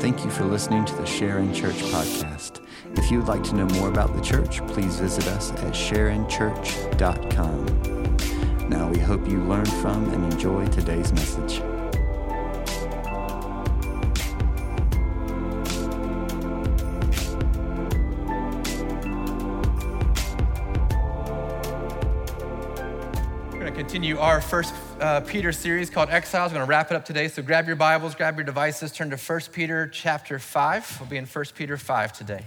Thank you for listening to the Sharon Church podcast. If you would like to know more about the church, please visit us at sharonchurch.com. Now, we hope you learn from and enjoy today's message. Continue our first uh, Peter series called Exiles. We're going to wrap it up today. So grab your Bibles, grab your devices, turn to 1 Peter chapter 5. We'll be in 1 Peter 5 today.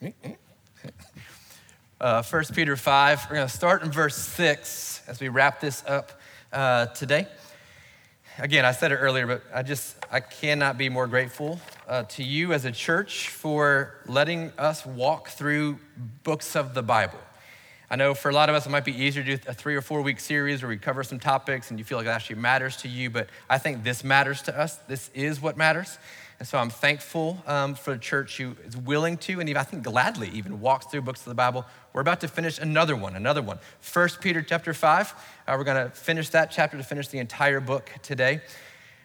Uh, 1 Peter 5. We're going to start in verse 6 as we wrap this up uh, today. Again, I said it earlier, but I just, I cannot be more grateful uh, to you as a church for letting us walk through books of the Bible. I know for a lot of us, it might be easier to do a three or four week series where we cover some topics and you feel like it actually matters to you, but I think this matters to us. This is what matters. And so I'm thankful um, for the church who is willing to, and even, I think gladly even, walks through books of the Bible. We're about to finish another one, another one. First Peter chapter 5. Uh, we're going to finish that chapter to finish the entire book today,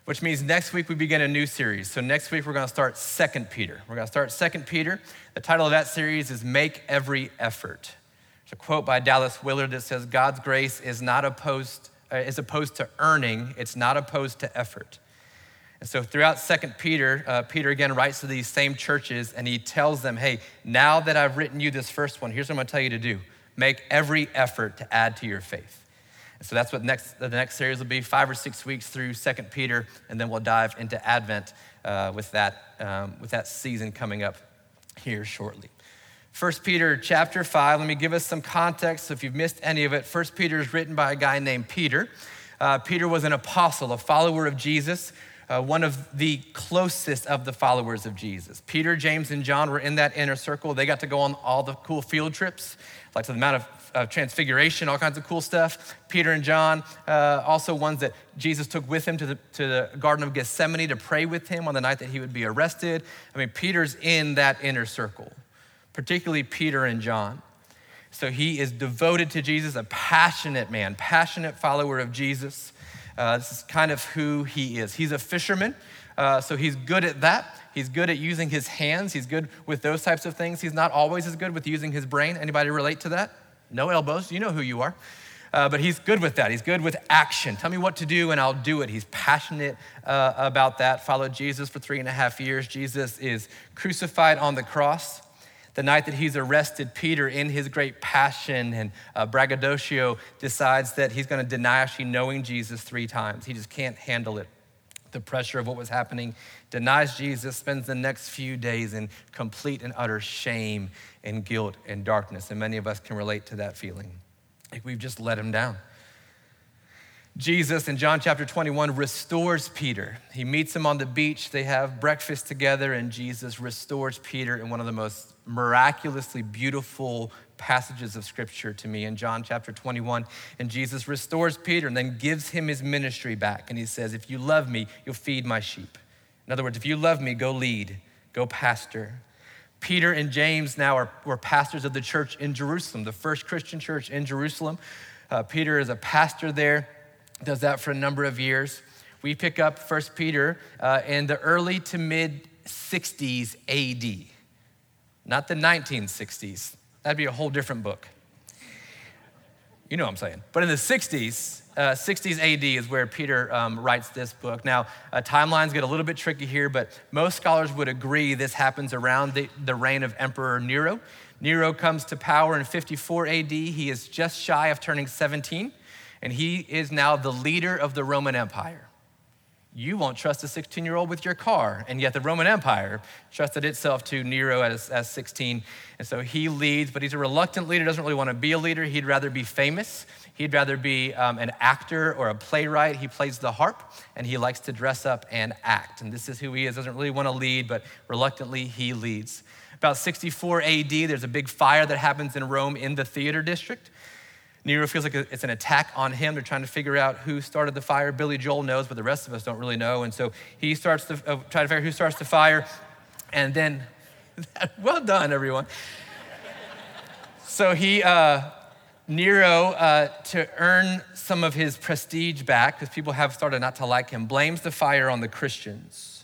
which means next week we begin a new series. So next week we're going to start Second Peter. We're going to start Second Peter. The title of that series is Make Every Effort. There's a quote by Dallas Willard that says, God's grace is not opposed, uh, is opposed to earning, it's not opposed to effort. And so throughout Second Peter, uh, Peter again writes to these same churches and he tells them, hey, now that I've written you this first one, here's what I'm gonna tell you to do. Make every effort to add to your faith. So that's what next, the next series will be, five or six weeks through Second Peter, and then we'll dive into Advent uh, with, that, um, with that season coming up here shortly. First Peter chapter 5, let me give us some context. So if you've missed any of it, First Peter is written by a guy named Peter. Uh, Peter was an apostle, a follower of Jesus, uh, one of the closest of the followers of Jesus. Peter, James, and John were in that inner circle. They got to go on all the cool field trips, like to the Mount of Transfiguration, all kinds of cool stuff. Peter and John, uh, also ones that Jesus took with him to the, to the Garden of Gethsemane to pray with him on the night that he would be arrested. I mean, Peter's in that inner circle, particularly Peter and John. So he is devoted to Jesus, a passionate man, passionate follower of Jesus. Uh, this is kind of who he is. He's a fisherman, uh, so he's good at that. He's good at using his hands. He's good with those types of things. He's not always as good with using his brain. Anybody relate to that? No elbows. You know who you are. Uh, but he's good with that. He's good with action. Tell me what to do and I'll do it. He's passionate uh, about that. Followed Jesus for three and a half years. Jesus is crucified on the cross. The night that he's arrested, Peter, in his great passion and uh, braggadocio, decides that he's going to deny actually knowing Jesus three times. He just can't handle it. The pressure of what was happening, denies Jesus, spends the next few days in complete and utter shame and guilt and darkness. And many of us can relate to that feeling. Like we've just let him down. Jesus in John chapter 21 restores Peter. He meets him on the beach. They have breakfast together, and Jesus restores Peter in one of the most miraculously beautiful passages of scripture to me in John chapter 21. And Jesus restores Peter and then gives him his ministry back. And he says, If you love me, you'll feed my sheep. In other words, if you love me, go lead, go pastor. Peter and James now are, were pastors of the church in Jerusalem, the first Christian church in Jerusalem. Uh, Peter is a pastor there, does that for a number of years. We pick up First Peter uh, in the early to mid 60s AD not the 1960s. That'd be a whole different book. You know what I'm saying. But in the 60s, uh, 60s AD is where Peter um, writes this book. Now, uh, timelines get a little bit tricky here, but most scholars would agree this happens around the, the reign of Emperor Nero. Nero comes to power in 54 AD. He is just shy of turning 17, and he is now the leader of the Roman Empire. You won't trust a 16 year old with your car. And yet the Roman Empire trusted itself to Nero as, as 16. And so he leads, but he's a reluctant leader, doesn't really want to be a leader. He'd rather be famous. He'd rather be um, an actor or a playwright. He plays the harp and he likes to dress up and act. And this is who he is. Doesn't really want to lead, but reluctantly he leads. About 64 AD, there's a big fire that happens in Rome in the theater district. Nero feels like it's an attack on him. They're trying to figure out who started the fire. Billy Joel knows, but the rest of us don't really know. And so he starts to uh, try to figure out who starts the fire. And then, well done, everyone. so he, uh, Nero, uh, to earn some of his prestige back, because people have started not to like him, blames the fire on the Christians.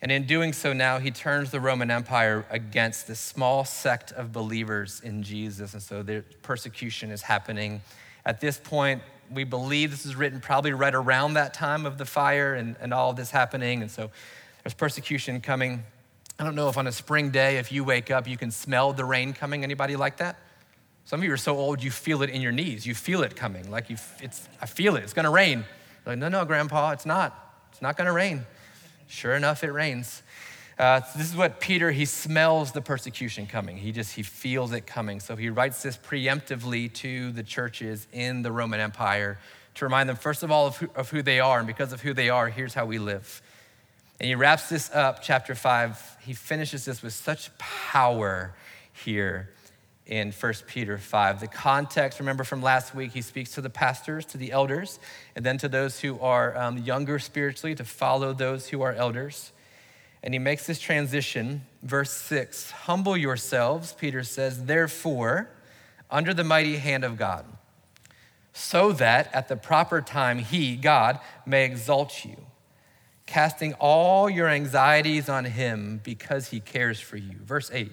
And in doing so, now he turns the Roman Empire against this small sect of believers in Jesus. And so the persecution is happening. At this point, we believe this is written probably right around that time of the fire and, and all this happening. And so there's persecution coming. I don't know if on a spring day, if you wake up, you can smell the rain coming. Anybody like that? Some of you are so old you feel it in your knees. You feel it coming. Like you, it's, I feel it. It's going to rain. You're like, no, no, Grandpa, it's not. It's not going to rain. Sure enough, it rains. Uh, this is what Peter, he smells the persecution coming. He just, he feels it coming. So he writes this preemptively to the churches in the Roman Empire to remind them, first of all, of who, of who they are. And because of who they are, here's how we live. And he wraps this up, chapter five. He finishes this with such power here in 1 Peter 5. The context, remember from last week, he speaks to the pastors, to the elders, and then to those who are um, younger spiritually to follow those who are elders. And he makes this transition. Verse 6 Humble yourselves, Peter says, therefore, under the mighty hand of God, so that at the proper time he, God, may exalt you, casting all your anxieties on him because he cares for you. Verse 8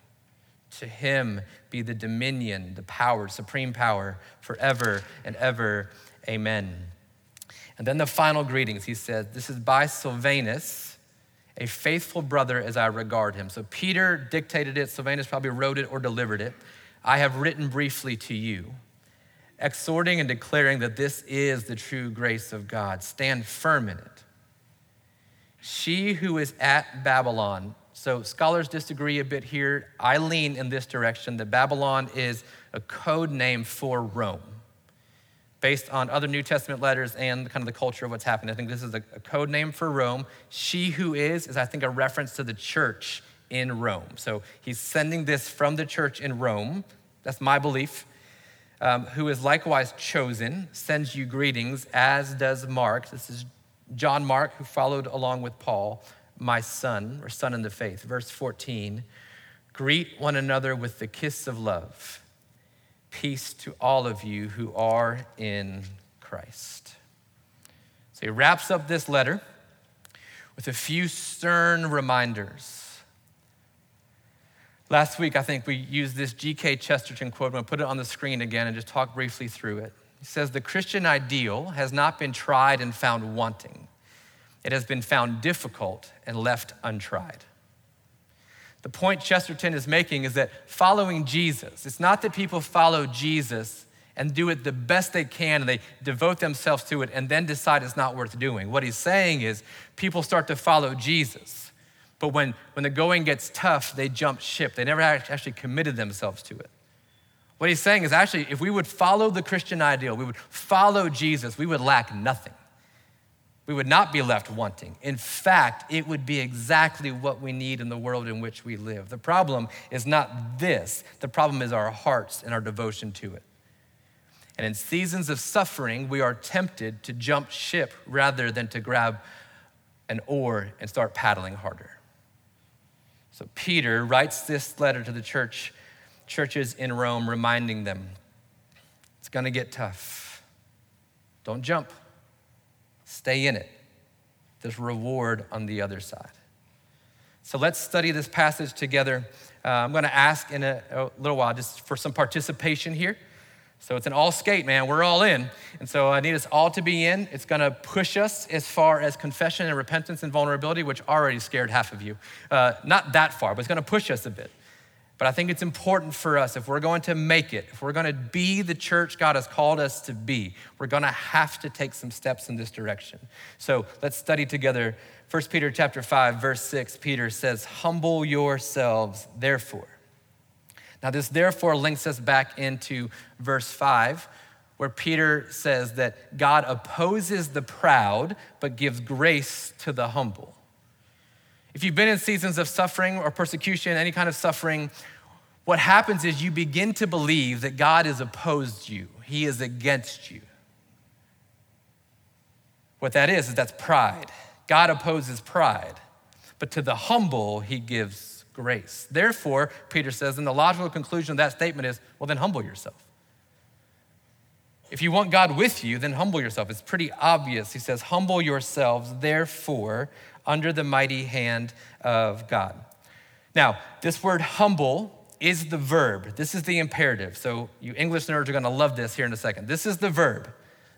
To him be the dominion, the power, supreme power forever and ever. Amen. And then the final greetings, he says, This is by Silvanus, a faithful brother as I regard him. So Peter dictated it, Silvanus probably wrote it or delivered it. I have written briefly to you, exhorting and declaring that this is the true grace of God. Stand firm in it. She who is at Babylon so scholars disagree a bit here. I lean in this direction that Babylon is a code name for Rome. Based on other New Testament letters and kind of the culture of what's happened, I think this is a, code name for Rome. She who is, is I think a reference to the church in Rome. So he's sending this from the church in Rome. That's my belief. Um, who is likewise chosen, sends you greetings, as does Mark. This is John Mark, who followed along with Paul my son, or son in the faith. Verse 14 Greet one another with the kiss of love. Peace to all of you who are in Christ. So he wraps up this letter with a few stern reminders. Last week, I think we used this G.K. Chesterton quote. I'm going to put it on the screen again and just talk briefly through it. He says, The Christian ideal has not been tried and found wanting. It has been found difficult and left untried. The point Chesterton is making is that following Jesus, it's not that people follow Jesus and do it the best they can and they devote themselves to it and then decide it's not worth doing. What he's saying is people start to follow Jesus, but when, when the going gets tough, they jump ship. They never actually committed themselves to it. What he's saying is actually, if we would follow the Christian ideal, we would follow Jesus, we would lack nothing we would not be left wanting. In fact, it would be exactly what we need in the world in which we live. The problem is not this, the problem is our hearts and our devotion to it. And in seasons of suffering, we are tempted to jump ship rather than to grab an oar and start paddling harder. So Peter writes this letter to the church churches in Rome reminding them it's going to get tough. Don't jump. Stay in it. There's reward on the other side. So let's study this passage together. Uh, I'm going to ask in a, a, little while just for some participation here. So it's an all skate, man. We're all in. And so I need us all to be in. It's going to push us as far as confession and repentance and vulnerability, which already scared half of you. Uh, not that far, but it's going to push us a bit. But I think it's important for us, if we're going to make it, if we're going to be the church God has called us to be, we're going to have to take some steps in this direction. So let's study together. 1 Peter chapter 5, verse 6, Peter says, Humble yourselves, therefore. Now, this therefore links us back into verse 5, where Peter says that God opposes the proud, but gives grace to the humble. If you've been in seasons of suffering or persecution, any kind of suffering, what happens is you begin to believe that God is opposed you, He is against you. What that is, is that's pride. God opposes pride, but to the humble, He gives grace. Therefore, Peter says, and the logical conclusion of that statement is well, then humble yourself. If you want God with you, then humble yourself. It's pretty obvious. He says, Humble yourselves, therefore, under the mighty hand of God. Now, this word humble is the verb. This is the imperative. So, you English nerds are going to love this here in a second. This is the verb.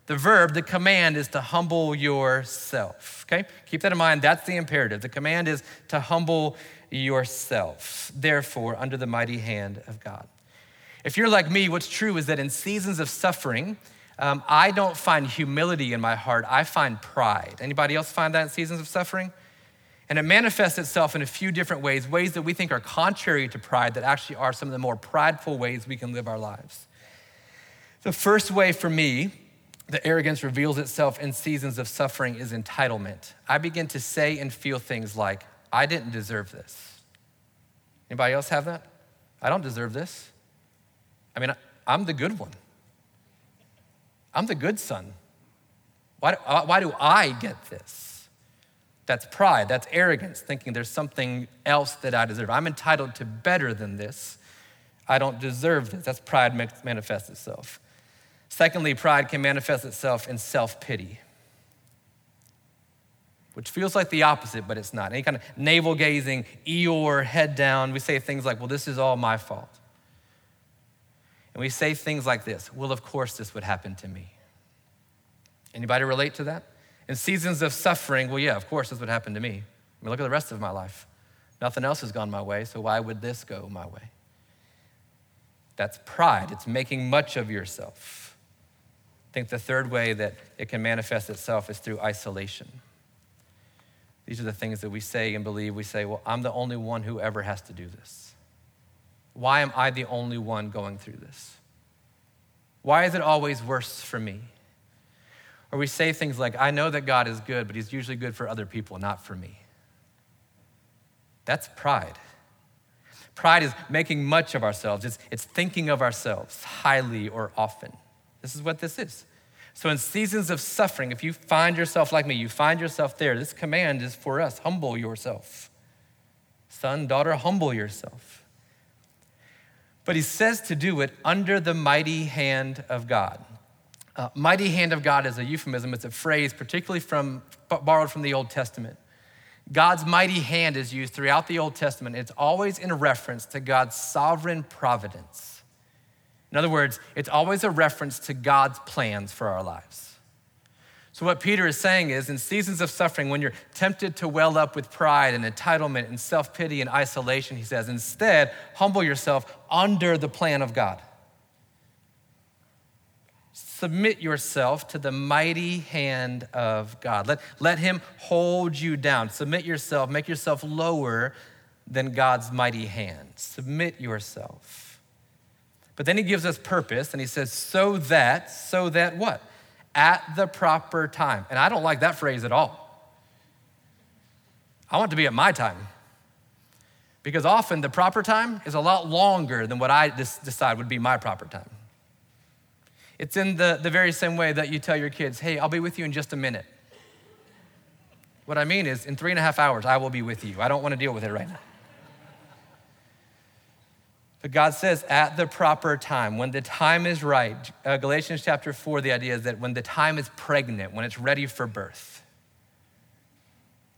The verb, the command is to humble yourself. Okay? Keep that in mind. That's the imperative. The command is to humble yourself, therefore, under the mighty hand of God. If you're like me, what's true is that in seasons of suffering, um, I don't find humility in my heart. I find pride. Anybody else find that in seasons of suffering? And it manifests itself in a few different ways, ways that we think are contrary to pride, that actually are some of the more prideful ways we can live our lives. The first way for me that arrogance reveals itself in seasons of suffering is entitlement. I begin to say and feel things like, I didn't deserve this. Anybody else have that? I don't deserve this. I mean, I'm the good one. I'm the good son. Why, uh, why do I get this? That's pride, that's arrogance, thinking there's something else that I deserve. I'm entitled to better than this. I don't deserve this. That's pride manifests itself. Secondly, pride can manifest itself in self pity, which feels like the opposite, but it's not. Any kind of navel gazing, Eeyore, head down, we say things like, well, this is all my fault. And we say things like this Well, of course, this would happen to me. Anybody relate to that? In seasons of suffering, well, yeah, of course, this would happen to me. I mean, look at the rest of my life. Nothing else has gone my way, so why would this go my way? That's pride. It's making much of yourself. I think the third way that it can manifest itself is through isolation. These are the things that we say and believe. We say, well, I'm the only one who ever has to do this. Why am I the only one going through this? Why is it always worse for me? Or we say things like, I know that God is good, but He's usually good for other people, not for me. That's pride. Pride is making much of ourselves, it's, it's thinking of ourselves highly or often. This is what this is. So, in seasons of suffering, if you find yourself like me, you find yourself there, this command is for us humble yourself. Son, daughter, humble yourself. But he says to do it under the mighty hand of God. Uh, mighty hand of God is a euphemism, it's a phrase particularly from, borrowed from the Old Testament. God's mighty hand is used throughout the Old Testament. It's always in reference to God's sovereign providence. In other words, it's always a reference to God's plans for our lives. So, what Peter is saying is in seasons of suffering, when you're tempted to well up with pride and entitlement and self pity and isolation, he says, instead, humble yourself under the plan of God. Submit yourself to the mighty hand of God. Let, let him hold you down. Submit yourself, make yourself lower than God's mighty hand. Submit yourself. But then he gives us purpose and he says, so that, so that what? At the proper time. And I don't like that phrase at all. I want to be at my time. Because often the proper time is a lot longer than what I decide would be my proper time. It's in the, the very same way that you tell your kids, hey, I'll be with you in just a minute. What I mean is, in three and a half hours, I will be with you. I don't want to deal with it right now. But God says at the proper time, when the time is right. Uh, Galatians chapter 4, the idea is that when the time is pregnant, when it's ready for birth,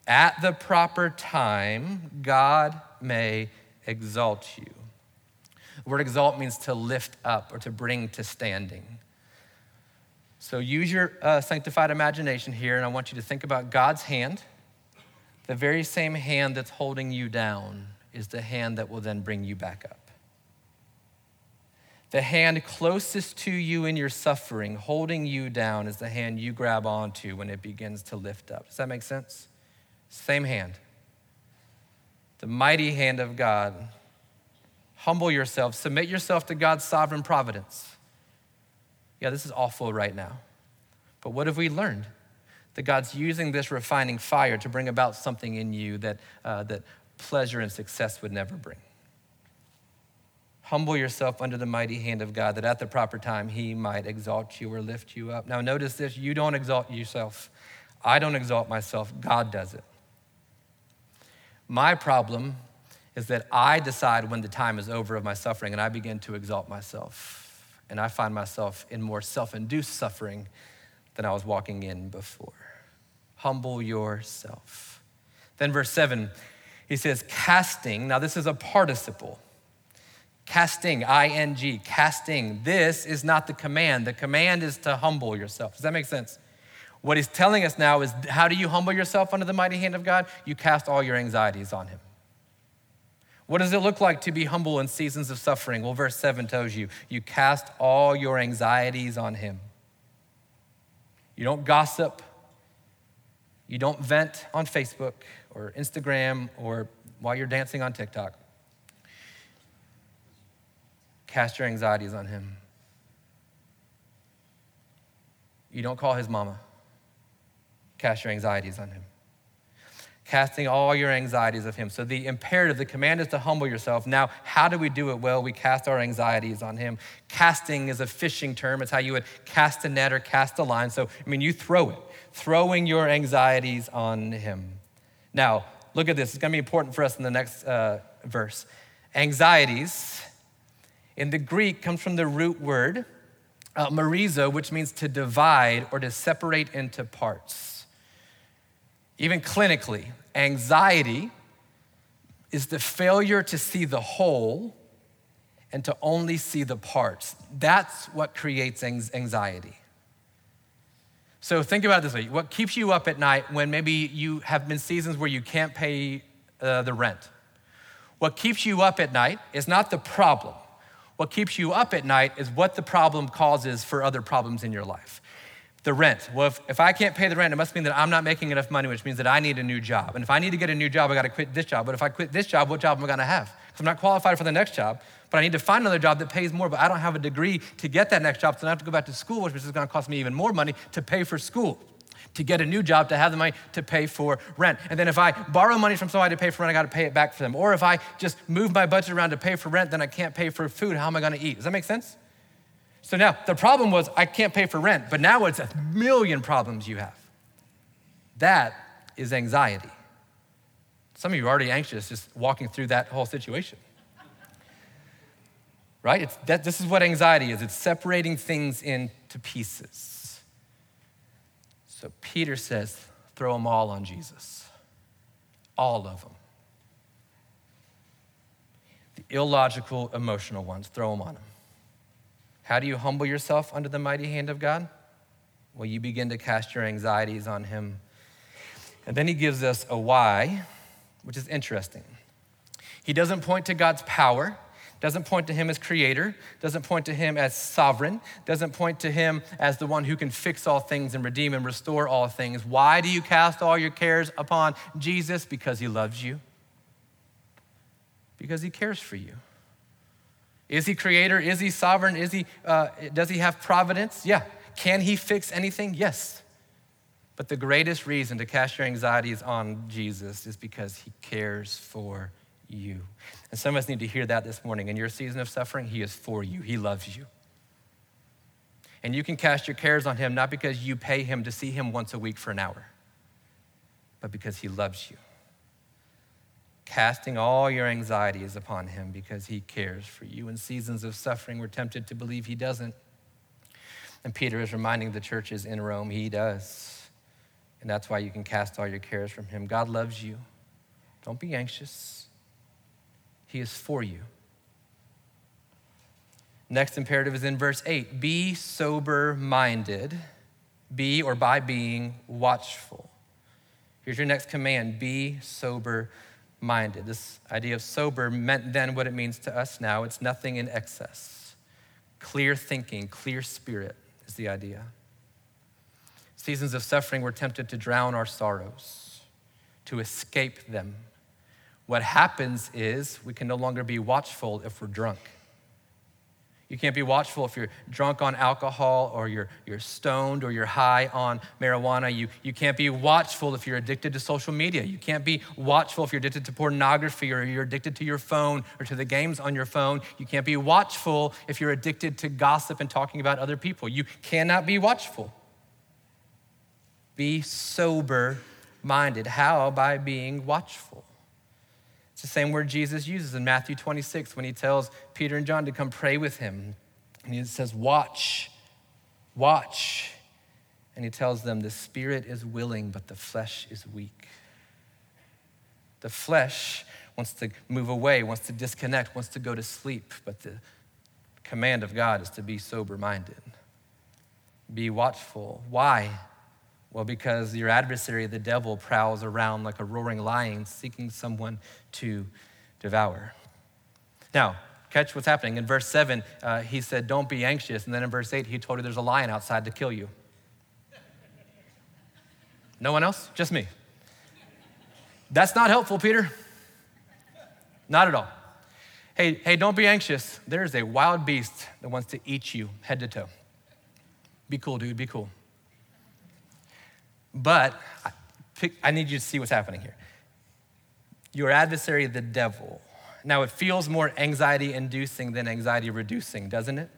at the proper time, God may exalt you. The word exalt means to lift up or to bring to standing. So use your uh, sanctified imagination here, and I want you to think about God's hand. The very same hand that's holding you down is the hand that will then bring you back up. The hand closest to you in your suffering, holding you down, is the hand you grab onto when it begins to lift up. Does that make sense? Same hand. The mighty hand of God Humble yourself, submit yourself to God's sovereign providence. Yeah, this is awful right now. But what have we learned? That God's using this refining fire to bring about something in you that, uh, that pleasure and success would never bring. Humble yourself under the mighty hand of God, that at the proper time he might exalt you or lift you up. Now, notice this you don't exalt yourself. I don't exalt myself, God does it. My problem is that I decide when the time is over of my suffering and I begin to exalt myself. And I find myself in more self induced suffering than I was walking in before. Humble yourself. Then, verse 7, he says, casting. Now, this is a participle. Casting, I N G, casting. This is not the command. The command is to humble yourself. Does that make sense? What he's telling us now is how do you humble yourself under the mighty hand of God? You cast all your anxieties on him. What does it look like to be humble in seasons of suffering? Well, verse 7 tells you you cast all your anxieties on him. You don't gossip. You don't vent on Facebook or Instagram or while you're dancing on TikTok. Cast your anxieties on him. You don't call his mama. Cast your anxieties on him. Casting all your anxieties of him. So the imperative, the command is to humble yourself. Now, how do we do it? Well, we cast our anxieties on him. Casting is a fishing term. It's how you would cast a net or cast a line. So, I mean, you throw it, throwing your anxieties on him. Now, look at this. It's going to be important for us in the next uh, verse. Anxieties in the Greek comes from the root word uh, marizo, which means to divide or to separate into parts. Even clinically, anxiety is the failure to see the whole and to only see the parts. That's what creates anxiety. So think about this way what keeps you up at night when maybe you have been seasons where you can't pay uh, the rent? What keeps you up at night is not the problem. What keeps you up at night is what the problem causes for other problems in your life. The rent. Well, if, if I can't pay the rent, it must mean that I'm not making enough money, which means that I need a new job. And if I need to get a new job, I got to quit this job. But if I quit this job, what job am I going to have? Because I'm not qualified for the next job, but I need to find another job that pays more, but I don't have a degree to get that next job, so I have to go back to school, which is going to cost me even more money to pay for school to get a new job, to have the money to pay for rent. And then if I borrow money from somebody to pay for rent, I got to pay it back for them. Or if I just move my budget around to pay for rent, then I can't pay for food. How am I going to eat? Does that make sense? So now the problem was I can't pay for rent, but now it's a million problems you have. That is anxiety. Some of you are already anxious just walking through that whole situation. Right? It's that, this is what anxiety is it's separating things into pieces. So Peter says, throw them all on Jesus. All of them. The illogical, emotional ones, throw them on him. How do you humble yourself under the mighty hand of God? Well, you begin to cast your anxieties on him. And then he gives us a why, which is interesting. He doesn't point to God's power, doesn't point to him as creator, doesn't point to him as sovereign, doesn't point to him as the one who can fix all things and redeem and restore all things. Why do you cast all your cares upon Jesus? Because he loves you, because he cares for you. Is he creator? Is he sovereign? Is he, uh, does he have providence? Yeah. Can he fix anything? Yes. But the greatest reason to cast your anxieties on Jesus is because he cares for you. And some of us need to hear that this morning. In your season of suffering, He is for you, He loves you. And you can cast your cares on Him not because you pay Him to see Him once a week for an hour, but because He loves you. Casting all your anxieties upon Him because He cares for you. In seasons of suffering, we're tempted to believe He doesn't. And Peter is reminding the churches in Rome, He does. And that's why you can cast all your cares from Him. God loves you. Don't be anxious. He is for you. Next imperative is in verse 8 be sober minded, be or by being watchful. Here's your next command be sober minded. This idea of sober meant then what it means to us now it's nothing in excess. Clear thinking, clear spirit is the idea. Seasons of suffering, we're tempted to drown our sorrows, to escape them What happens is we can no longer be watchful if we're drunk. You can't be watchful if you're drunk on alcohol or you're, you're stoned or you're high on marijuana. You, you can't be watchful if you're addicted to social media. You can't be watchful if you're addicted to pornography or you're addicted to your phone or to the games on your phone. You can't be watchful if you're addicted to gossip and talking about other people. You cannot be watchful. Be sober minded. How? By being watchful. The same word Jesus uses in Matthew 26 when he tells Peter and John to come pray with him. And he says, Watch, watch. And he tells them, The spirit is willing, but the flesh is weak. The flesh wants to move away, wants to disconnect, wants to go to sleep, but the command of God is to be sober minded. Be watchful. Why? Well, because your adversary, the devil, prowls around like a roaring lion seeking someone to devour. Now, catch what's happening. In verse 7, uh, he said, Don't be anxious. And then in verse 8, he told you there's a lion outside to kill you. No one else? Just me. That's not helpful, Peter. Not at all. Hey, hey, don't be anxious. There's a wild beast that wants to eat you head to toe. Be cool, dude. Be cool. But I need you to see what's happening here. Your adversary, the devil. Now, it feels more anxiety inducing than anxiety reducing, doesn't it?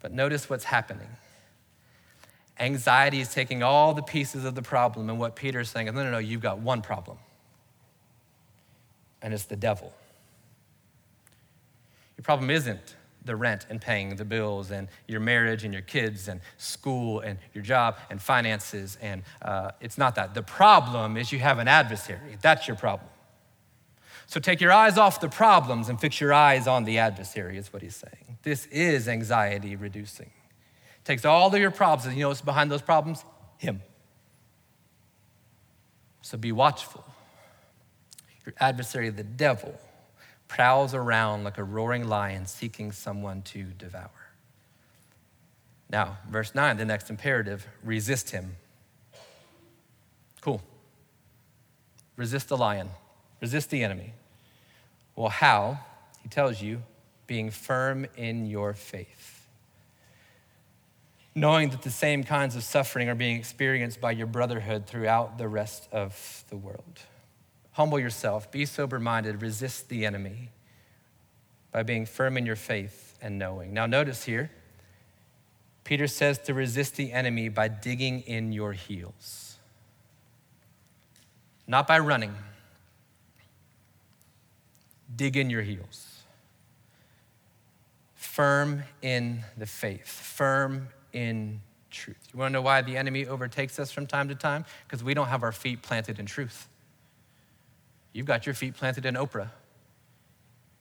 But notice what's happening. Anxiety is taking all the pieces of the problem, and what Peter's saying is no, no, no, you've got one problem, and it's the devil. Your problem isn't the rent and paying the bills and your marriage and your kids and school and your job and finances. And uh, it's not that. The problem is you have an adversary. That's your problem. So take your eyes off the problems and fix your eyes on the adversary, is what he's saying. This is anxiety reducing. Takes all of your problems, and you know what's behind those problems? Him. So be watchful. Your adversary, the devil, prowls around like a roaring lion seeking someone to devour. Now, verse 9, the next imperative resist him. Cool. Resist the lion, resist the enemy. Well, how? He tells you, being firm in your faith. Knowing that the same kinds of suffering are being experienced by your brotherhood throughout the rest of the world. Humble yourself, be sober minded, resist the enemy by being firm in your faith and knowing. Now, notice here, Peter says to resist the enemy by digging in your heels, not by running. Dig in your heels. Firm in the faith, firm in truth. You want to know why the enemy overtakes us from time to time? Because we don't have our feet planted in truth. You've got your feet planted in Oprah.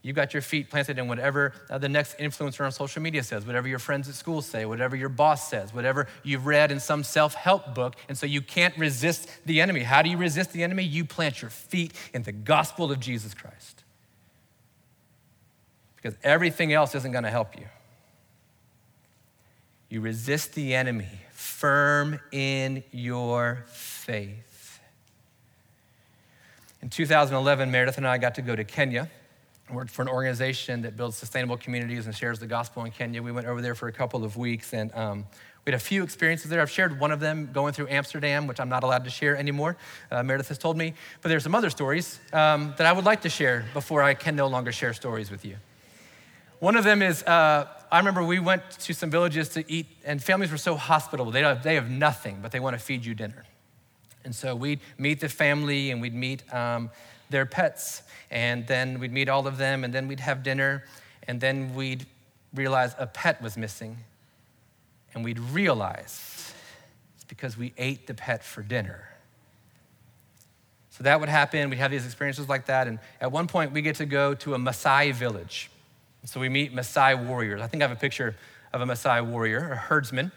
You've got your feet planted in whatever uh, the next influencer on social media says, whatever your friends at school say, whatever your boss says, whatever you've read in some self help book. And so you can't resist the enemy. How do you resist the enemy? You plant your feet in the gospel of Jesus Christ. Because everything else isn't going to help you. You resist the enemy firm in your faith. In 2011, Meredith and I got to go to Kenya. I worked for an organization that builds sustainable communities and shares the gospel in Kenya. We went over there for a couple of weeks and um, we had a few experiences there. I've shared one of them going through Amsterdam, which I'm not allowed to share anymore. Uh, Meredith has told me. But there's some other stories um, that I would like to share before I can no longer share stories with you. One of them is uh, I remember we went to some villages to eat, and families were so hospitable. They have, they have nothing, but they want to feed you dinner. And so we'd meet the family and we'd meet um, their pets, and then we'd meet all of them, and then we'd have dinner, and then we'd realize a pet was missing. And we'd realize it's because we ate the pet for dinner. So that would happen. We'd have these experiences like that. And at one point, we get to go to a Maasai village. So we meet Maasai warriors. I think I have a picture of a Maasai warrior, a herdsman.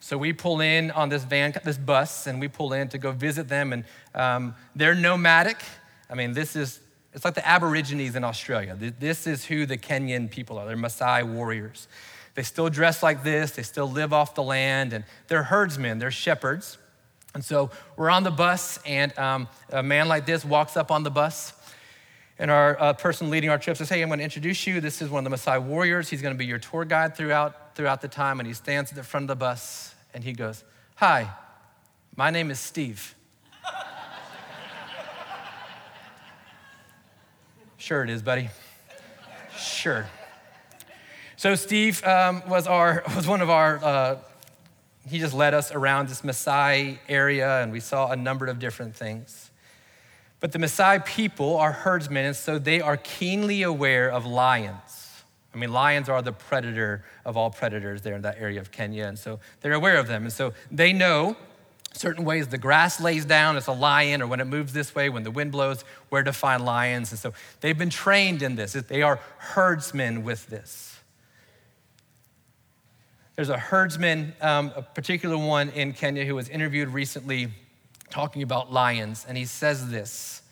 So we pull in on this van, this bus, and we pull in to go visit them. And um, they're nomadic. I mean, this is, it's like the Aborigines in Australia. This is who the Kenyan people are. They're Maasai warriors. They still dress like this, they still live off the land, and they're herdsmen, they're shepherds. And so we're on the bus, and um, a man like this walks up on the bus. And our uh, person leading our trip says, Hey, I'm going to introduce you. This is one of the Maasai warriors. He's going to be your tour guide throughout, throughout the time. And he stands at the front of the bus and he goes, Hi, my name is Steve. sure, it is, buddy. Sure. So, Steve um, was, our, was one of our, uh, he just led us around this Maasai area and we saw a number of different things. But the Maasai people are herdsmen, and so they are keenly aware of lions. I mean, lions are the predator of all predators there in that area of Kenya, and so they're aware of them. And so they know certain ways the grass lays down, it's a lion, or when it moves this way, when the wind blows, where to find lions. And so they've been trained in this. They are herdsmen with this. There's a herdsman, um, a particular one in Kenya, who was interviewed recently talking about lions, and he says this.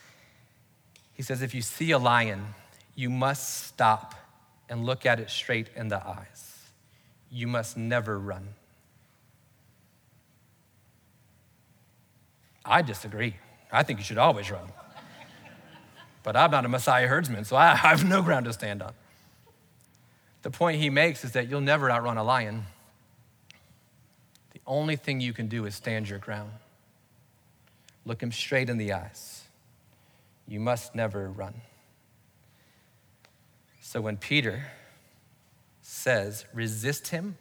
He says, If you see a lion, you must stop and look at it straight in the eyes. You must never run. I disagree. I think you should always run. But I'm not a Maasai herdsman, so I have no ground to stand on. The point he makes is that you'll never outrun a lion. The only thing you can do is stand your ground. Look him straight in the eyes. You must never run. So when Peter says, resist him,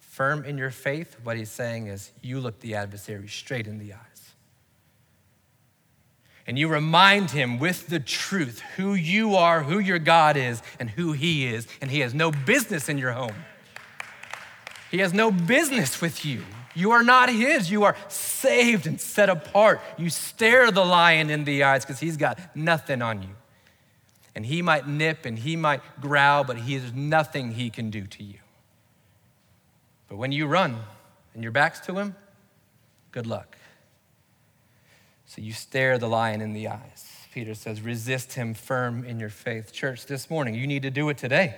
firm in your faith, what he's saying is, you look the adversary straight in the eyes. And you remind him with the truth who you are, who your God is, and who he is. And he has no business in your home. He has no business with you. You are not his. You are saved and set apart. You stare the lion in the eyes because he's got nothing on you. And he might nip and he might growl, but he has nothing he can do to you. But when you run and your back's to him, good luck. So you stare the lion in the eyes. Peter says, resist him firm in your faith. Church, this morning, you need to do it today,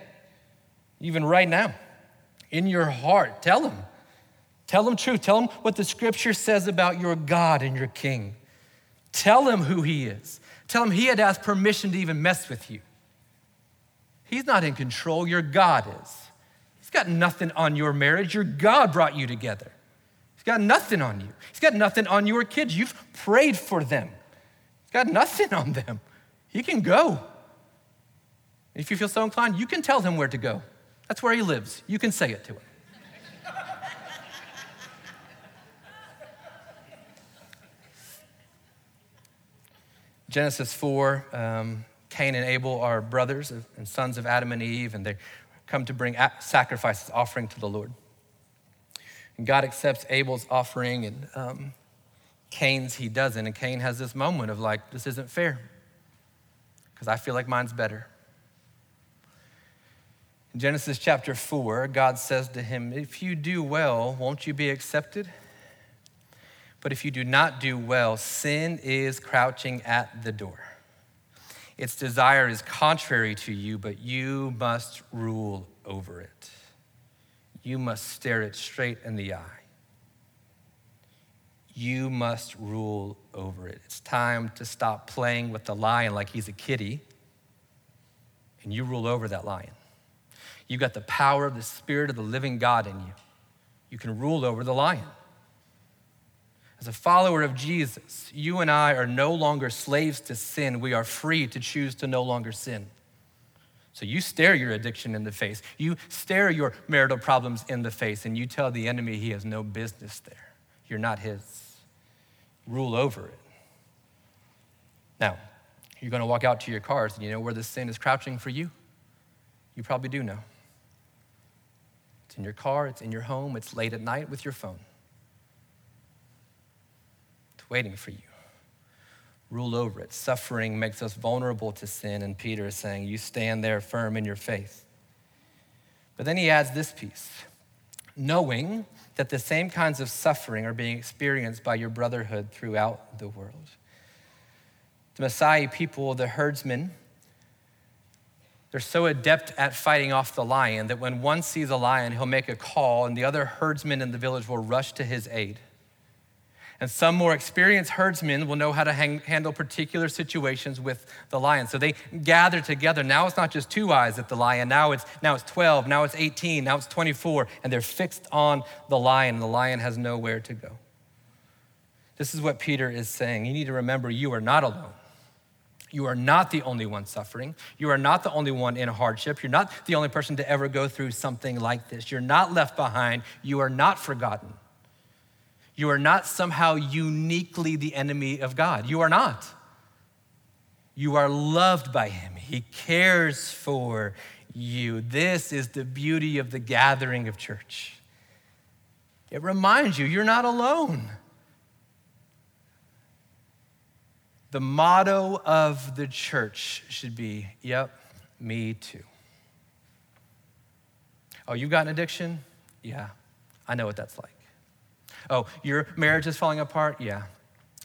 even right now. In your heart, tell him. Tell them truth. Tell them what the scripture says about your God and your King. Tell him who he is. Tell him he had asked permission to even mess with you. He's not in control, your God is. He's got nothing on your marriage. Your God brought you together. He's got nothing on you. He's got nothing on your kids. You've prayed for them. He's got nothing on them. He can go. If you feel so inclined, you can tell him where to go. That's where he lives. You can say it to him. Genesis 4, um, Cain and Abel are brothers and sons of Adam and Eve, and they come to bring sacrifices, offering to the Lord. And God accepts Abel's offering, and um, Cain's he doesn't. And Cain has this moment of like, this isn't fair, because I feel like mine's better. In Genesis chapter 4, God says to him, If you do well, won't you be accepted? But if you do not do well, sin is crouching at the door. Its desire is contrary to you, but you must rule over it. You must stare it straight in the eye. You must rule over it. It's time to stop playing with the lion like he's a kitty, and you rule over that lion. You've got the power of the Spirit of the living God in you. You can rule over the lion. As a follower of Jesus, you and I are no longer slaves to sin. We are free to choose to no longer sin. So you stare your addiction in the face. You stare your marital problems in the face, and you tell the enemy he has no business there. You're not his. Rule over it. Now, you're going to walk out to your cars, and you know where the sin is crouching for you? You probably do know. It's in your car, it's in your home, it's late at night with your phone waiting for you. Rule over it. Suffering makes us vulnerable to sin, and Peter is saying, You stand there firm in your faith. But then he adds this piece knowing that the same kinds of suffering are being experienced by your brotherhood throughout the world. The Maasai people, the herdsmen, they're so adept at fighting off the lion that when one sees a lion, he'll make a call, and the other herdsmen in the village will rush to his aid. And some more experienced herdsmen will know how to hang, handle particular situations with the lion. So they gather together. Now it's not just two eyes at the lion. Now it's now it's 12, now it's 18, now it's 24, and they're fixed on the lion. The lion has nowhere to go. This is what Peter is saying. You need to remember you are not alone. You are not the only one suffering. You are not the only one in hardship. You're not the only person to ever go through something like this. You're not left behind. You are not forgotten. You are not somehow uniquely the enemy of God. You are not. You are loved by Him, He cares for you. This is the beauty of the gathering of church. It reminds you you're not alone. The motto of the church should be, Yep, me too. Oh, you've got an addiction? Yeah, I know what that's like. Oh, your marriage is falling apart? Yeah,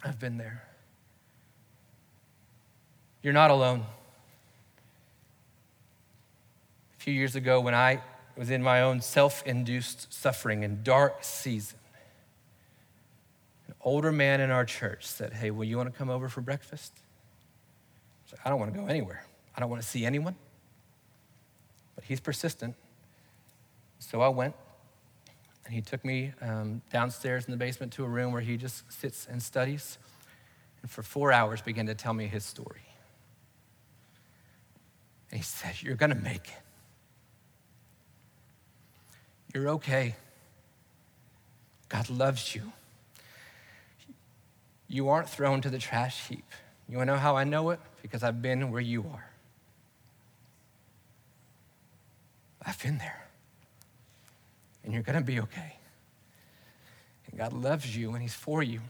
I've been there. You're not alone. A few years ago, when I was in my own self induced suffering and dark season, an older man in our church said, Hey, will you want to come over for breakfast? I said, I don't want to go anywhere. I don't want to see anyone. But he's persistent. So I went. He took me um, downstairs in the basement to a room where he just sits and studies. And for four hours began to tell me his story. And he said, You're going to make it. You're okay. God loves you. You aren't thrown to the trash heap. You want to know how I know it? Because I've been where you are. I've been there and you're going to be okay. And God loves you and He's for you.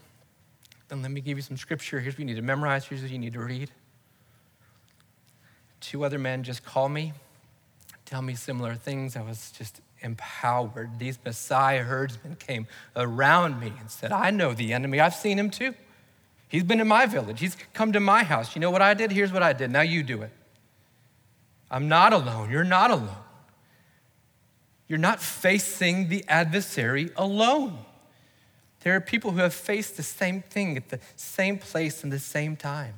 Then let me give you some scripture. Here's what you need to memorize, here's what you need to read. Two other men just call me, tell me similar things. I was just empowered. These Maasai herdsmen came around me and said, I know the enemy. I've seen him too. He's been in my village. He's come to my house. You know what I did? Here's what I did. Now you do it. I'm not alone. You're not alone. You're not facing the adversary alone. There are people who have faced the same thing at the same place and the same time.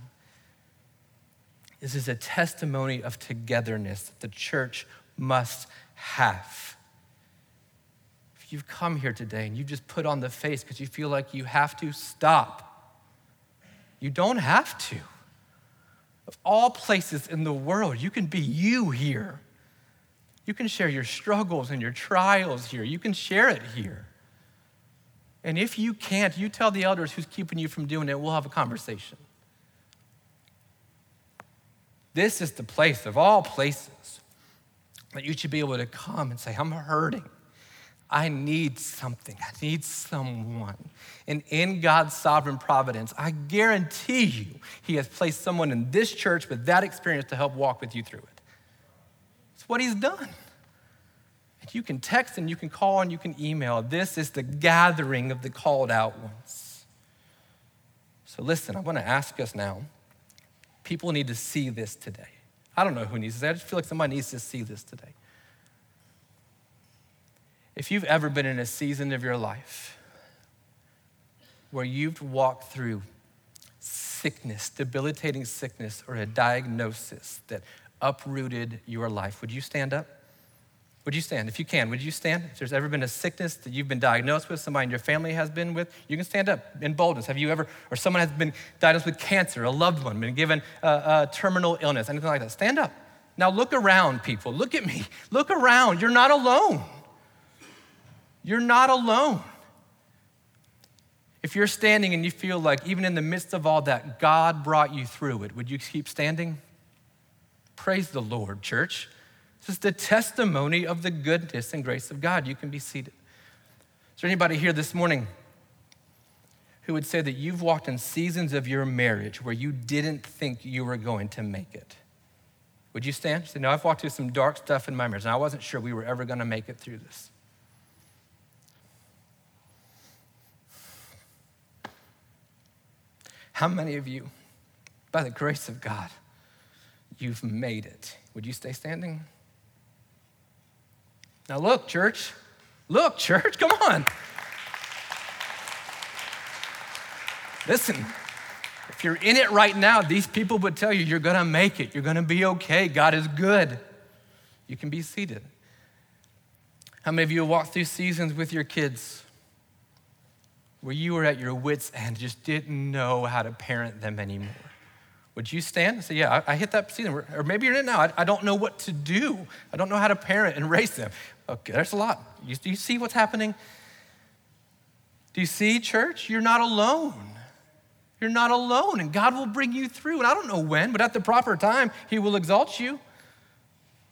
This is a testimony of togetherness that the church must have. If you've come here today and you've just put on the face because you feel like you have to, stop. You don't have to. Of all places in the world, you can be you here. You can share your struggles and your trials here. You can share it here. And if you can't, you tell the elders who's keeping you from doing it. We'll have a conversation. This is the place of all places that you should be able to come and say, I'm hurting. I need something. I need someone. And in God's sovereign providence, I guarantee you, He has placed someone in this church with that experience to help walk with you through it. It's what he's done. And you can text and you can call and you can email. This is the gathering of the called out ones. So listen, I want to ask us now. People need to see this today. I don't know who needs this. I just feel like somebody needs to see this today. If you've ever been in a season of your life where you've walked through sickness, debilitating sickness, or a diagnosis that uprooted your life. Would you stand up? Would you stand? If you can, would you stand? If there's ever been a sickness that you've been diagnosed with, somebody in your family has been with, you can stand up in boldness. Have you ever, or someone has been diagnosed with cancer, a loved one, been given a, a terminal illness, anything like that? Stand up. Now look around, people. Look at me. Look around. You're not alone. You're not alone. If you're standing and you feel like, even in the midst of all that, God brought you through it, would you keep standing? Praise the Lord, church. This is the testimony of the goodness and grace of God. You can be seated. Is there anybody here this morning who would say that you've walked in seasons of your marriage where you didn't think you were going to make it? Would you stand? Say, no, I've walked through some dark stuff in my marriage, and I wasn't sure we were ever going to make it through this. How many of you, by the grace of God, You've made it. Would you stay standing? Now, look, church. Look, church, come on. Listen, if you're in it right now, these people would tell you you're going to make it. You're going to be okay. God is good. You can be seated. How many of you have walked through seasons with your kids where you were at your wits' end, just didn't know how to parent them anymore? Would you stand and say, Yeah, I, I hit that season? Or maybe you're in it now. I, I, don't know what to do. I don't know how to parent and raise them. Okay, there's a lot. You, do you see what's happening? Do you see, church? You're not alone. You're not alone, and God will bring you through. And I don't know when, but at the proper time, He will exalt you.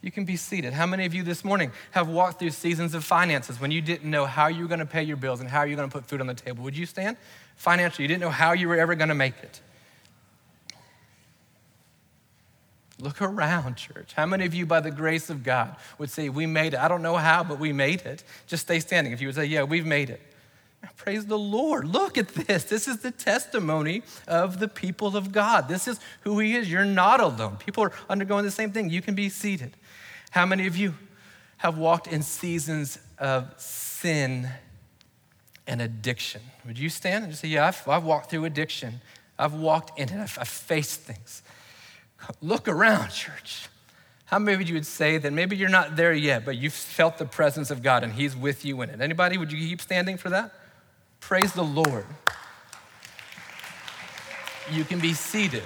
You can be seated. How many of you this morning have walked through seasons of finances when you didn't know how you were going to pay your bills and how you were going to put food on the table? Would you stand? Financially, you didn't know how you were ever going to make it. Look around, church. How many of you, by the grace of God, would say, We made it? I don't know how, but we made it. Just stay standing. If you would say, Yeah, we've made it. Praise the Lord. Look at this. This is the testimony of the people of God. This is who He is. You're not alone. People are undergoing the same thing. You can be seated. How many of you have walked in seasons of sin and addiction? Would you stand and say, Yeah, I've, I've walked through addiction. I've walked in it. I've, I've faced things. Look around, church. How many of you would say that maybe you're not there yet, but you've felt the presence of God and He's with you in it? Anybody? Would you keep standing for that? Praise the Lord. You can be seated.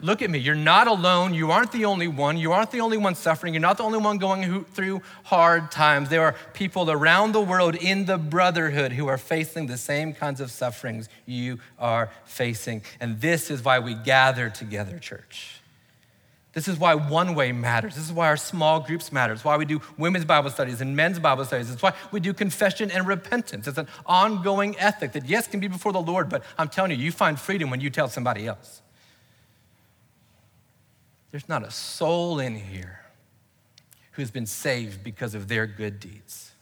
Look at me. You're not alone. You aren't the only one. You aren't the only one suffering. You're not the only one going through hard times. There are people around the world in the brotherhood who are facing the same kinds of sufferings you are facing. And this is why we gather together, church. This is why one way matters. This is why our small groups matter. It's why we do women's Bible studies and men's Bible studies. It's why we do confession and repentance. It's an ongoing ethic that, yes, can be before the Lord, but I'm telling you, you find freedom when you tell somebody else. There's not a soul in here who's been saved because of their good deeds.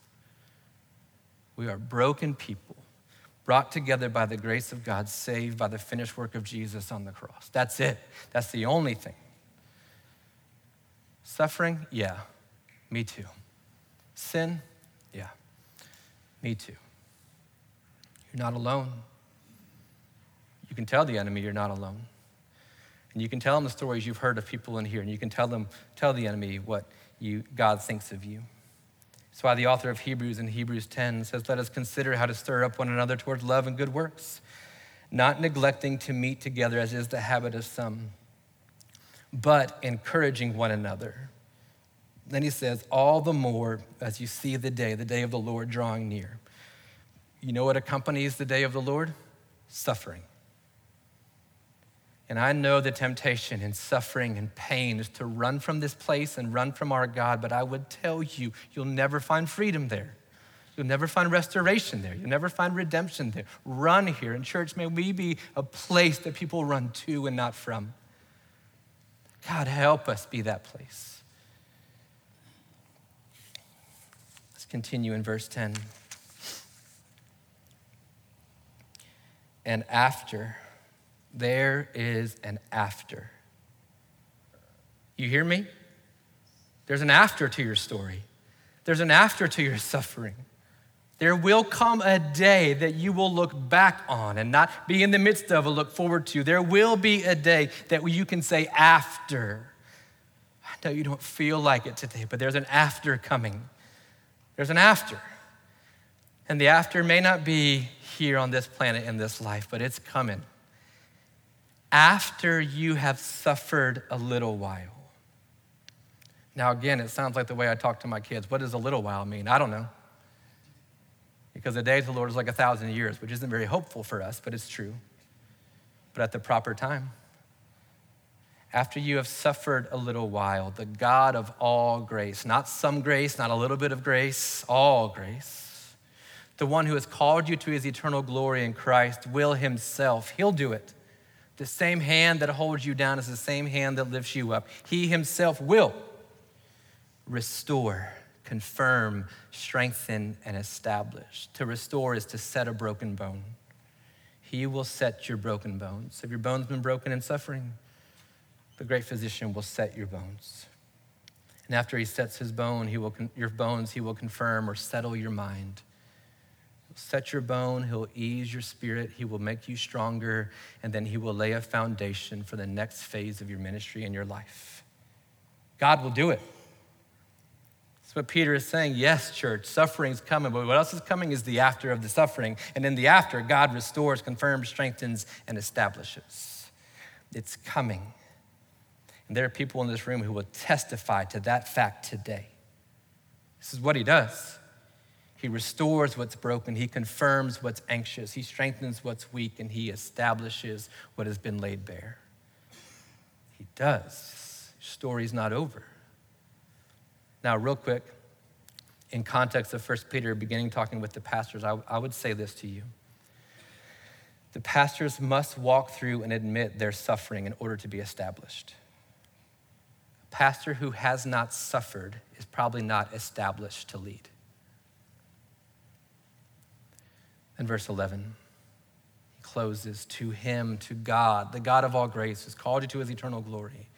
We are broken people, brought together by the grace of God, saved by the finished work of Jesus on the cross. That's it. That's the only thing. Suffering? Yeah, me too. Sin? Yeah, me too. You're not alone. You can tell the enemy you're not alone. And you can tell them the stories you've heard of people in here, and you can tell them, tell the enemy what you, God thinks of you. That's why the author of Hebrews in Hebrews 10 says, Let us consider how to stir up one another towards love and good works, not neglecting to meet together as is the habit of some but encouraging one another. Then he says, All the more as you see the day, the day of the Lord drawing near. You know what accompanies the day of the Lord? Suffering. And I know the temptation and suffering and pain is to run from this place and run from our God, but I would tell you, you'll never find freedom there. You'll never find restoration there. You'll never find redemption there. Run here. In church, may we be a place that people run to and not from. God, help us be that place. Let's continue in verse 10. And after, there is an after. You hear me? There's an after to your story. There's an after to your suffering. There will come a day that you will look back on and not be in the midst of or look forward to. There will be a day that you can say after. I know you don't feel like it today, but there's an after coming. There's an after. And the after may not be here on this planet in this life, but it's coming. After you have suffered a little while. Now, again, it sounds like the way I talk to my kids. What does a little while mean? I don't know because the day of the Lord is like a thousand years, which isn't very hopeful for us, but it's true. But at the proper time, after you have suffered a little while, the God of all grace, not some grace, not a little bit of grace, all grace, the one who has called you to his eternal glory in Christ will himself, he'll do it. The same hand that holds you down is the same hand that lifts you up. He himself will restore confirm, strengthen, and establish. To restore is to set a broken bone. He will set your broken bones. If your bones been broken and suffering? The great physician will set your bones. And after he sets his bone, he will, your bones, he will confirm or settle your mind. Set your bone, he'll ease your spirit, he will make you stronger, and then he will lay a foundation for the next phase of your ministry and your life. God will do it. That's what Peter is saying. Yes, church, suffering's coming, but what else is coming is the after of the suffering. And in the after, God restores, confirms, strengthens, and establishes. It's coming. And there are people in this room who will testify to that fact today. This is what he does. He restores what's broken. He confirms what's anxious. He strengthens what's weak, and he establishes what has been laid bare. He does. story's not over. Now, real quick, in context of 1 Peter, beginning talking with the pastors, I, I would say this to you. The pastors must walk through and admit their suffering in order to be established. A pastor who has not suffered is probably not established to lead. In verse 11, he closes To him, to God, the God of all grace, who's called you to his eternal glory,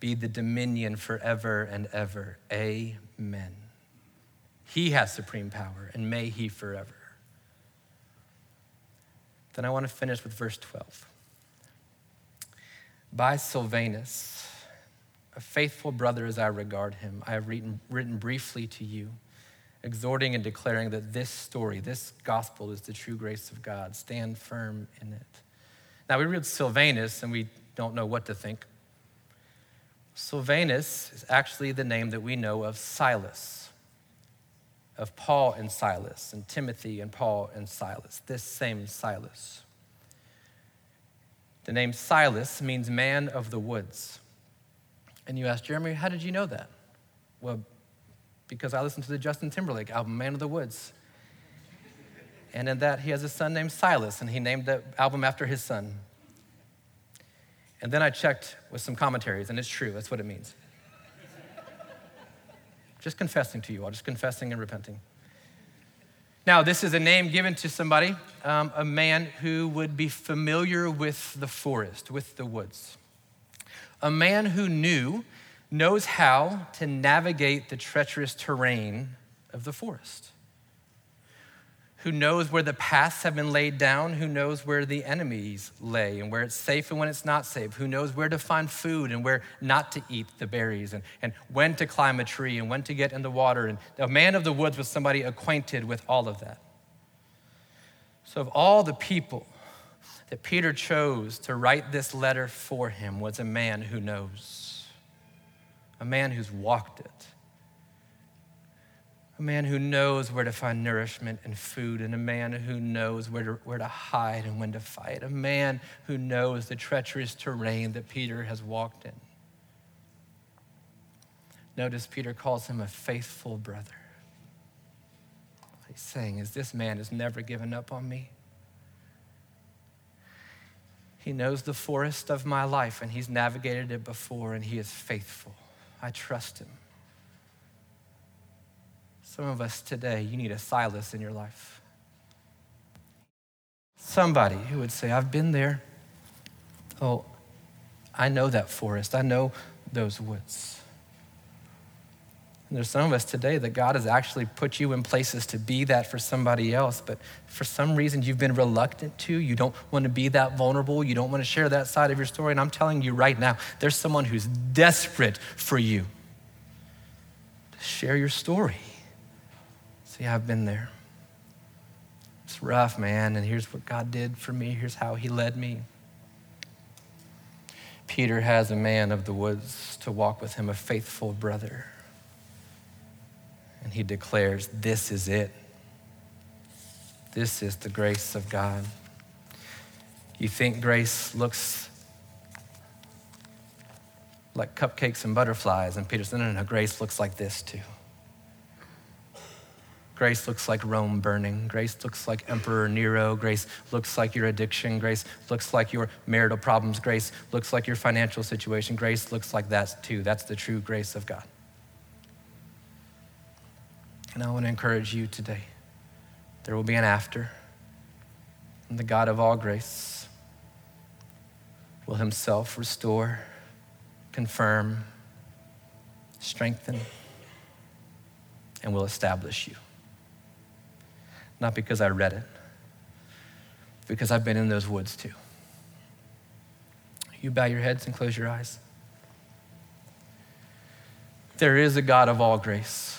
be the dominion forever and ever. Amen. He has supreme power, and may he forever. Then I want to finish with verse 12. By Silvanus, a faithful brother as I regard him, I have written, written briefly to you exhorting and declaring that this story, this gospel, is the true grace of God. Stand firm in it. Now, we read Silvanus and we don't know what to think. Silvanus is actually the name that we know of Silas, of Paul and Silas, and Timothy and Paul and Silas, this same Silas. The name Silas means man of the woods. And you ask, Jeremy, how did you know that? Well, because I listened to the Justin Timberlake album, Man of the Woods. And in that, he has a son named Silas, and he named the album after his son. And then I checked with some commentaries, and it's true, that's what it means. just confessing to you all, just confessing and repenting. Now, this is a name given to somebody, um, a man who would be familiar with the forest, with the woods. A man who knew knows how to navigate the treacherous terrain of the forest, who knows where the paths have been laid down, who knows where the enemies lay and where it's safe and when it's not safe, who knows where to find food and where not to eat the berries, and, and when to climb a tree and when to get in the water. And a man of the woods was somebody acquainted with all of that. So, of all the people that Peter chose to write this letter for him, was a man who knows a man who's walked it, a man who knows where to find nourishment and food, and a man who knows where to, where to hide and when to fight, a man who knows the treacherous terrain that Peter has walked in. Notice Peter calls him a faithful brother. He's saying is, This man has never given up on me. He knows the forest of my life and he's navigated it before and he is faithful. I trust him. Some of us today, you need a Silas in your life. Somebody who would say, I've been there. Oh, I know that forest. I know those woods. And there's some of us today that God has actually put you in places to be that for somebody else, but for some reason you've been reluctant to. You don't want to be that vulnerable. You don't want to share that side of your story. And I'm telling you right now, there's someone who's desperate for you to share your story. See, I've been there. It's rough, man, and here's what God did for me. Here's how He led me. Peter has a man of the woods to walk with him, a faithful brother. And he declares, This is it. This is the grace of God. You think grace looks like cupcakes and butterflies, and Peter said, No, no, no, grace looks like this too. Grace looks like Rome burning. Grace looks like Emperor Nero. Grace looks like your addiction. Grace looks like your marital problems. Grace looks like your financial situation. Grace looks like that too. That's the true grace of God. And I want to encourage you today. There will be an after. And the God of all grace will himself restore, confirm, strengthen, and will establish you. not because I read it, because I've been in those woods too. You bow your heads and close your eyes. There is a God of all grace,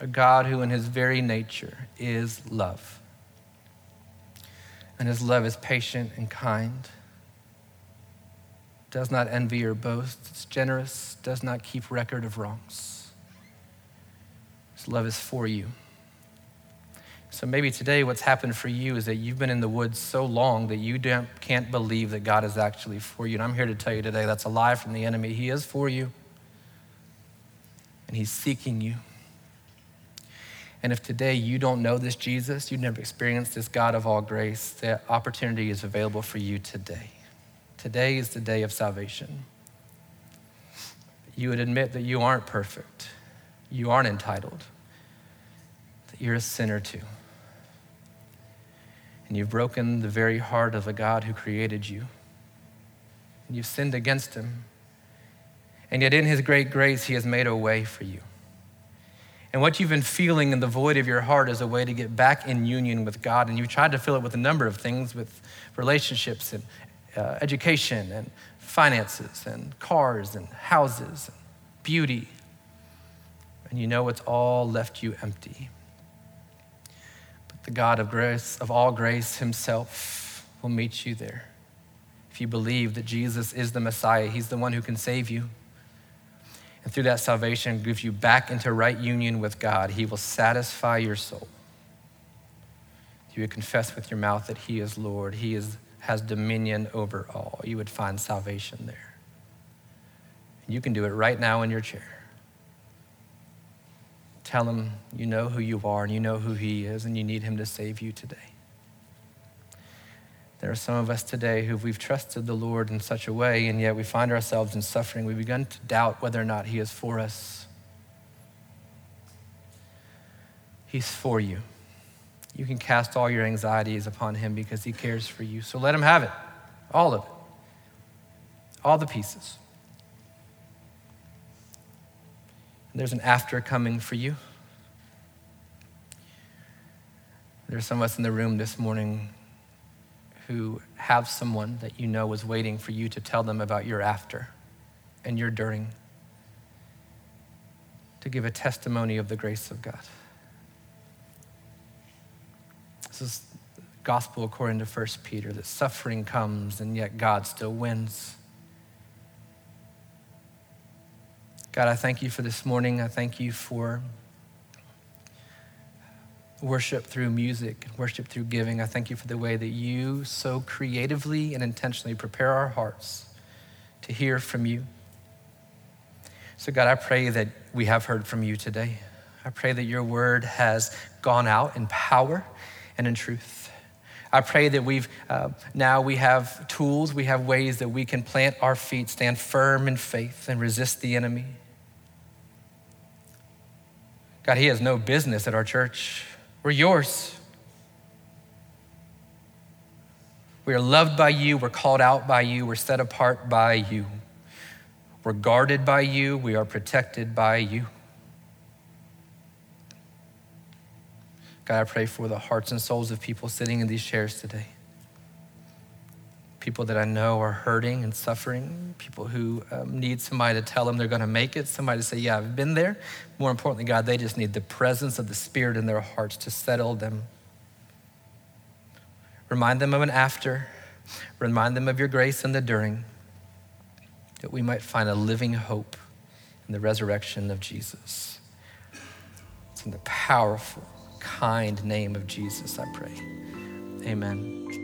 a God who, in his very nature, is love. And his love is patient and kind, does not envy or boast, it's generous, does not keep record of wrongs. His love is for you. So maybe today what's happened for you is that you've been in the woods so long that you can't believe that God is actually for you. And I'm here to tell you today that's a lie from the enemy. He is for you, and He's seeking you. And if today you don't know this Jesus, you've never experienced this God of all grace, the opportunity is available for you today. Today is the day of salvation. You would admit that you aren't perfect, you aren't entitled, that you're a sinner too. And you've broken the very heart of the God who created you. And you've sinned against him. And yet, in his great grace, he has made a way for you. And what you've been feeling in the void of your heart is a way to get back in union with God. And you've tried to fill it with a number of things with relationships and uh, education and finances and cars and houses and beauty. And you know it's all left you empty. But the God of grace, of all grace himself, will meet you there. If you believe that Jesus is the Messiah, he's the one who can save you and through that salvation gives you back into right union with God, He will satisfy your soul. You would confess with your mouth that He is Lord, He is, has dominion over all. You would find salvation there. And you can do it right now in your chair. Tell Him you know who you are and you know who He is, and you need Him to save you today. There are some of us today who we've trusted the Lord in such a way, and yet we find ourselves in suffering. We've begun to doubt whether or not He is for us. He's for you. You can cast all your anxieties upon Him because He cares for you. So let Him have it, all of it, all the pieces. There's an after coming for you. There's some of us in the room this morning who have someone that you know is waiting for you to tell them about your after and your during, to give a testimony of the grace of God. This is gospel according to 1 Peter that suffering comes and yet God still wins. God, I thank you for this morning. I thank you for worship through music, worship through giving. I thank you for the way that you so creatively and intentionally prepare our hearts to hear from you. So, God, I pray that we have heard from you today. I pray that your word has gone out in power and in truth. I pray that we've uh, now we have tools, we have ways that we can plant our feet, stand firm in faith, and resist the enemy. God, he has no business at our church. We're yours. We are loved by you. We're called out by you. We're set apart by you. We're guarded by you. We are protected by you. God, I pray for the hearts and souls of people sitting in these chairs today. People that I know are hurting and suffering, people who um, need somebody to tell them they're going to make it, somebody to say, Yeah, I've been there. More importantly, God, they just need the presence of the Spirit in their hearts to settle them. Remind them of an after, remind them of your grace and the during, that we might find a living hope in the resurrection of Jesus. It's in the powerful, kind name of Jesus, I pray. Amen.